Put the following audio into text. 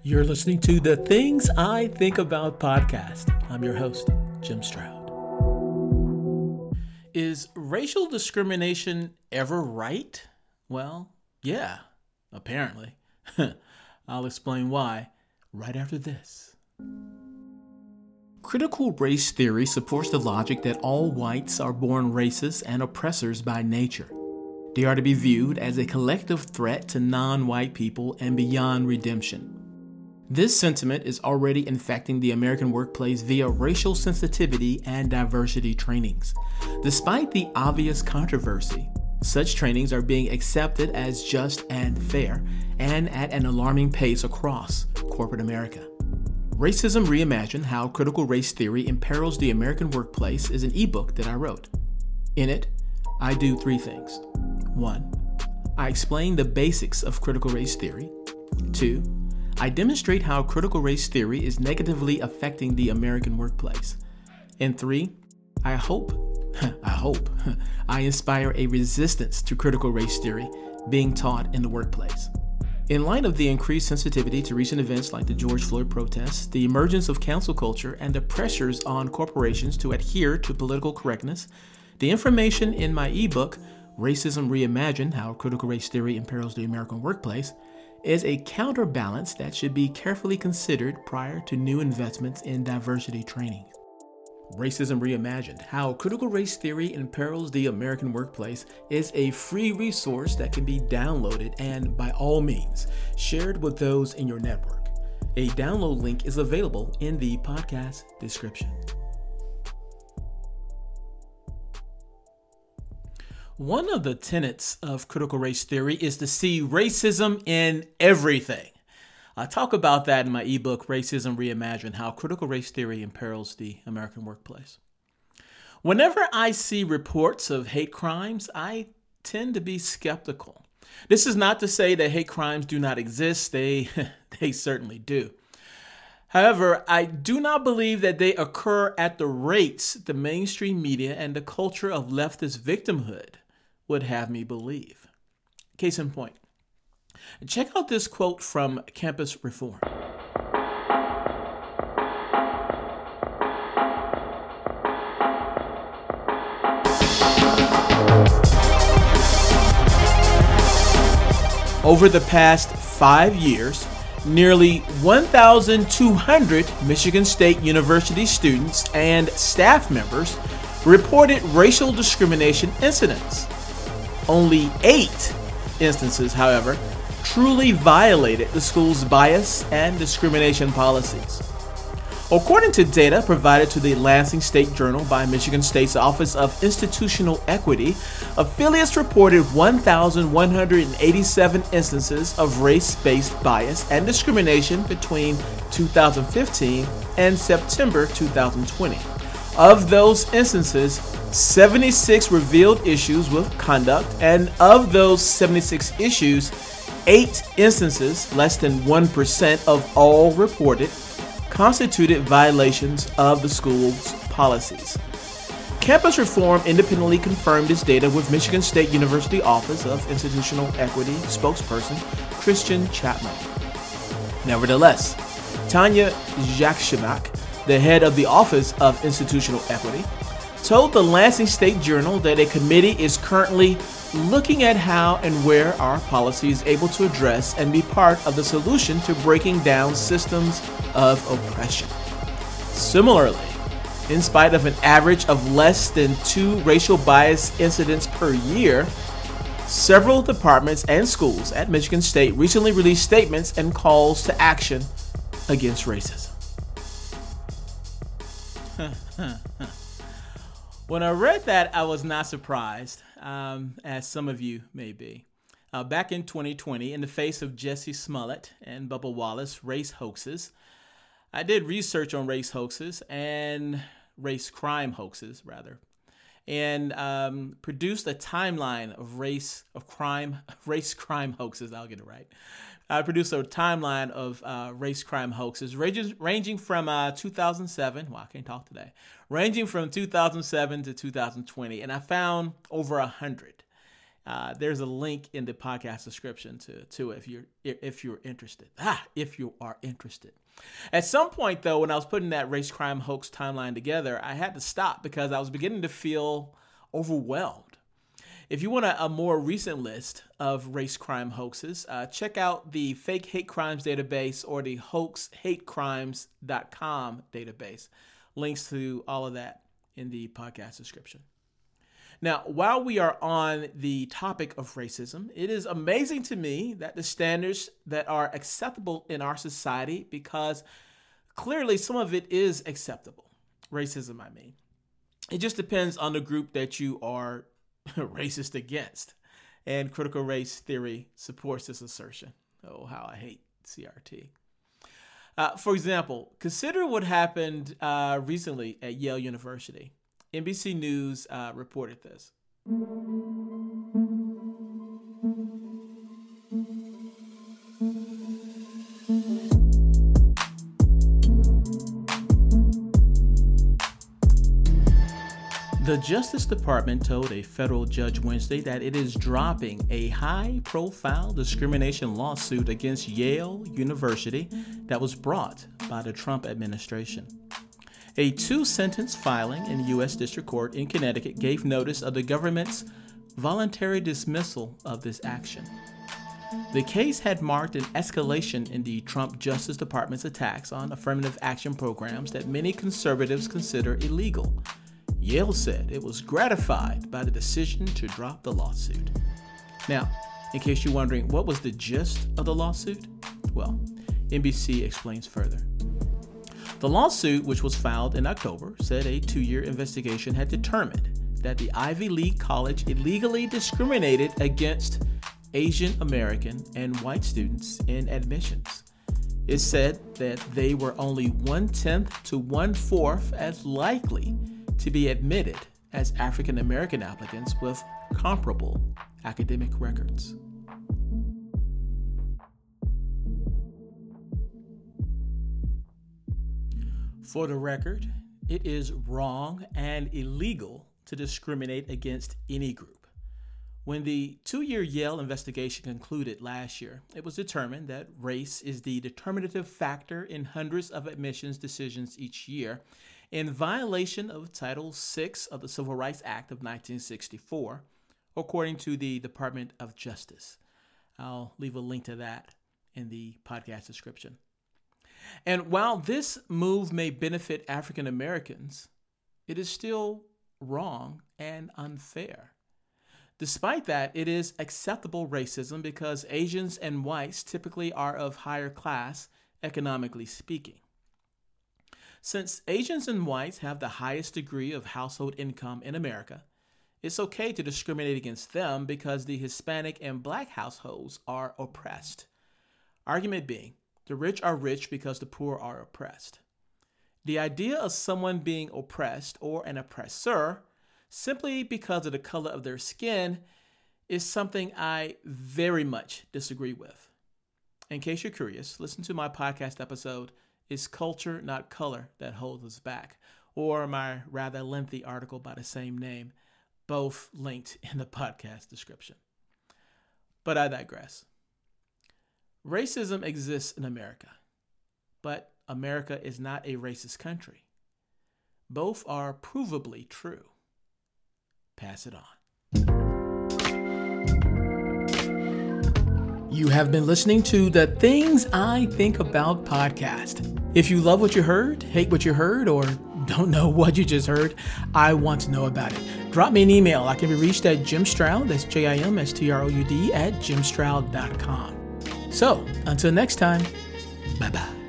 You're listening to the Things I Think About podcast. I'm your host, Jim Stroud. Is racial discrimination ever right? Well, yeah, apparently. I'll explain why right after this. Critical race theory supports the logic that all whites are born racist and oppressors by nature. They are to be viewed as a collective threat to non white people and beyond redemption. This sentiment is already infecting the American workplace via racial sensitivity and diversity trainings. Despite the obvious controversy, such trainings are being accepted as just and fair, and at an alarming pace across corporate America. Racism Reimagined How Critical Race Theory Imperils the American Workplace is an ebook that I wrote. In it, I do three things. One, I explain the basics of critical race theory. Two, I demonstrate how critical race theory is negatively affecting the American workplace. And three, I hope, I hope, I inspire a resistance to critical race theory being taught in the workplace. In light of the increased sensitivity to recent events like the George Floyd protests, the emergence of cancel culture, and the pressures on corporations to adhere to political correctness, the information in my ebook, Racism Reimagined How Critical Race Theory Imperils the American Workplace, is a counterbalance that should be carefully considered prior to new investments in diversity training. Racism Reimagined How Critical Race Theory Imperils the American Workplace is a free resource that can be downloaded and, by all means, shared with those in your network. A download link is available in the podcast description. One of the tenets of critical race theory is to see racism in everything. I talk about that in my ebook, Racism Reimagined How Critical Race Theory Imperils the American Workplace. Whenever I see reports of hate crimes, I tend to be skeptical. This is not to say that hate crimes do not exist, they, they certainly do. However, I do not believe that they occur at the rates the mainstream media and the culture of leftist victimhood would have me believe. Case in point, check out this quote from Campus Reform. Over the past five years, nearly 1,200 Michigan State University students and staff members reported racial discrimination incidents. Only eight instances, however, truly violated the school's bias and discrimination policies. According to data provided to the Lansing State Journal by Michigan State's Office of Institutional Equity, affiliates reported 1,187 instances of race based bias and discrimination between 2015 and September 2020. Of those instances, 76 revealed issues with conduct, and of those 76 issues, 8 instances, less than 1% of all reported, constituted violations of the school's policies. Campus Reform independently confirmed this data with Michigan State University Office of Institutional Equity spokesperson Christian Chapman. Nevertheless, Tanya Jachimiak, the head of the Office of Institutional Equity, told the Lansing State Journal that a committee is currently looking at how and where our policy is able to address and be part of the solution to breaking down systems of oppression. Similarly, in spite of an average of less than two racial bias incidents per year, several departments and schools at Michigan State recently released statements and calls to action against racism. when I read that, I was not surprised, um, as some of you may be. Uh, back in 2020, in the face of Jussie Smollett and Bubba Wallace race hoaxes, I did research on race hoaxes and race crime hoaxes, rather, and um, produced a timeline of race of crime, race crime hoaxes. I'll get it right. I produced a timeline of uh, race crime hoaxes, ranging, ranging from uh, 2007. Well, I can't talk today. Ranging from 2007 to 2020, and I found over a hundred. Uh, there's a link in the podcast description to, to it if you're if you're interested. Ah, if you are interested. At some point, though, when I was putting that race crime hoax timeline together, I had to stop because I was beginning to feel overwhelmed. If you want a, a more recent list of race crime hoaxes, uh, check out the Fake Hate Crimes database or the hoaxhatecrimes.com database. Links to all of that in the podcast description. Now, while we are on the topic of racism, it is amazing to me that the standards that are acceptable in our society, because clearly some of it is acceptable. Racism, I mean. It just depends on the group that you are racist against. And critical race theory supports this assertion. Oh, how I hate CRT. Uh, for example, consider what happened uh, recently at Yale University. NBC News uh, reported this. The Justice Department told a federal judge Wednesday that it is dropping a high profile discrimination lawsuit against Yale University that was brought by the Trump administration. A two sentence filing in U.S. District Court in Connecticut gave notice of the government's voluntary dismissal of this action. The case had marked an escalation in the Trump Justice Department's attacks on affirmative action programs that many conservatives consider illegal Yale said it was gratified by the decision to drop the lawsuit. Now, in case you're wondering what was the gist of the lawsuit, well, NBC explains further. The lawsuit, which was filed in October, said a two year investigation had determined that the Ivy League college illegally discriminated against Asian American and white students in admissions. It said that they were only one tenth to one fourth as likely to be admitted as African American applicants with comparable academic records. For the record, it is wrong and illegal to discriminate against any group. When the two year Yale investigation concluded last year, it was determined that race is the determinative factor in hundreds of admissions decisions each year in violation of Title VI of the Civil Rights Act of 1964, according to the Department of Justice. I'll leave a link to that in the podcast description. And while this move may benefit African Americans, it is still wrong and unfair. Despite that, it is acceptable racism because Asians and whites typically are of higher class, economically speaking. Since Asians and whites have the highest degree of household income in America, it's okay to discriminate against them because the Hispanic and black households are oppressed. Argument being, the rich are rich because the poor are oppressed. The idea of someone being oppressed or an oppressor simply because of the color of their skin is something I very much disagree with. In case you're curious, listen to my podcast episode Is culture, not color, that holds us back. Or my rather lengthy article by the same name, both linked in the podcast description. But I digress. Racism exists in America, but America is not a racist country. Both are provably true. Pass it on. You have been listening to the Things I Think About podcast. If you love what you heard, hate what you heard, or don't know what you just heard, I want to know about it. Drop me an email. I can be reached at Jim Stroud, that's J I M S T R O U D, at jimstroud.com. So, until next time, bye bye.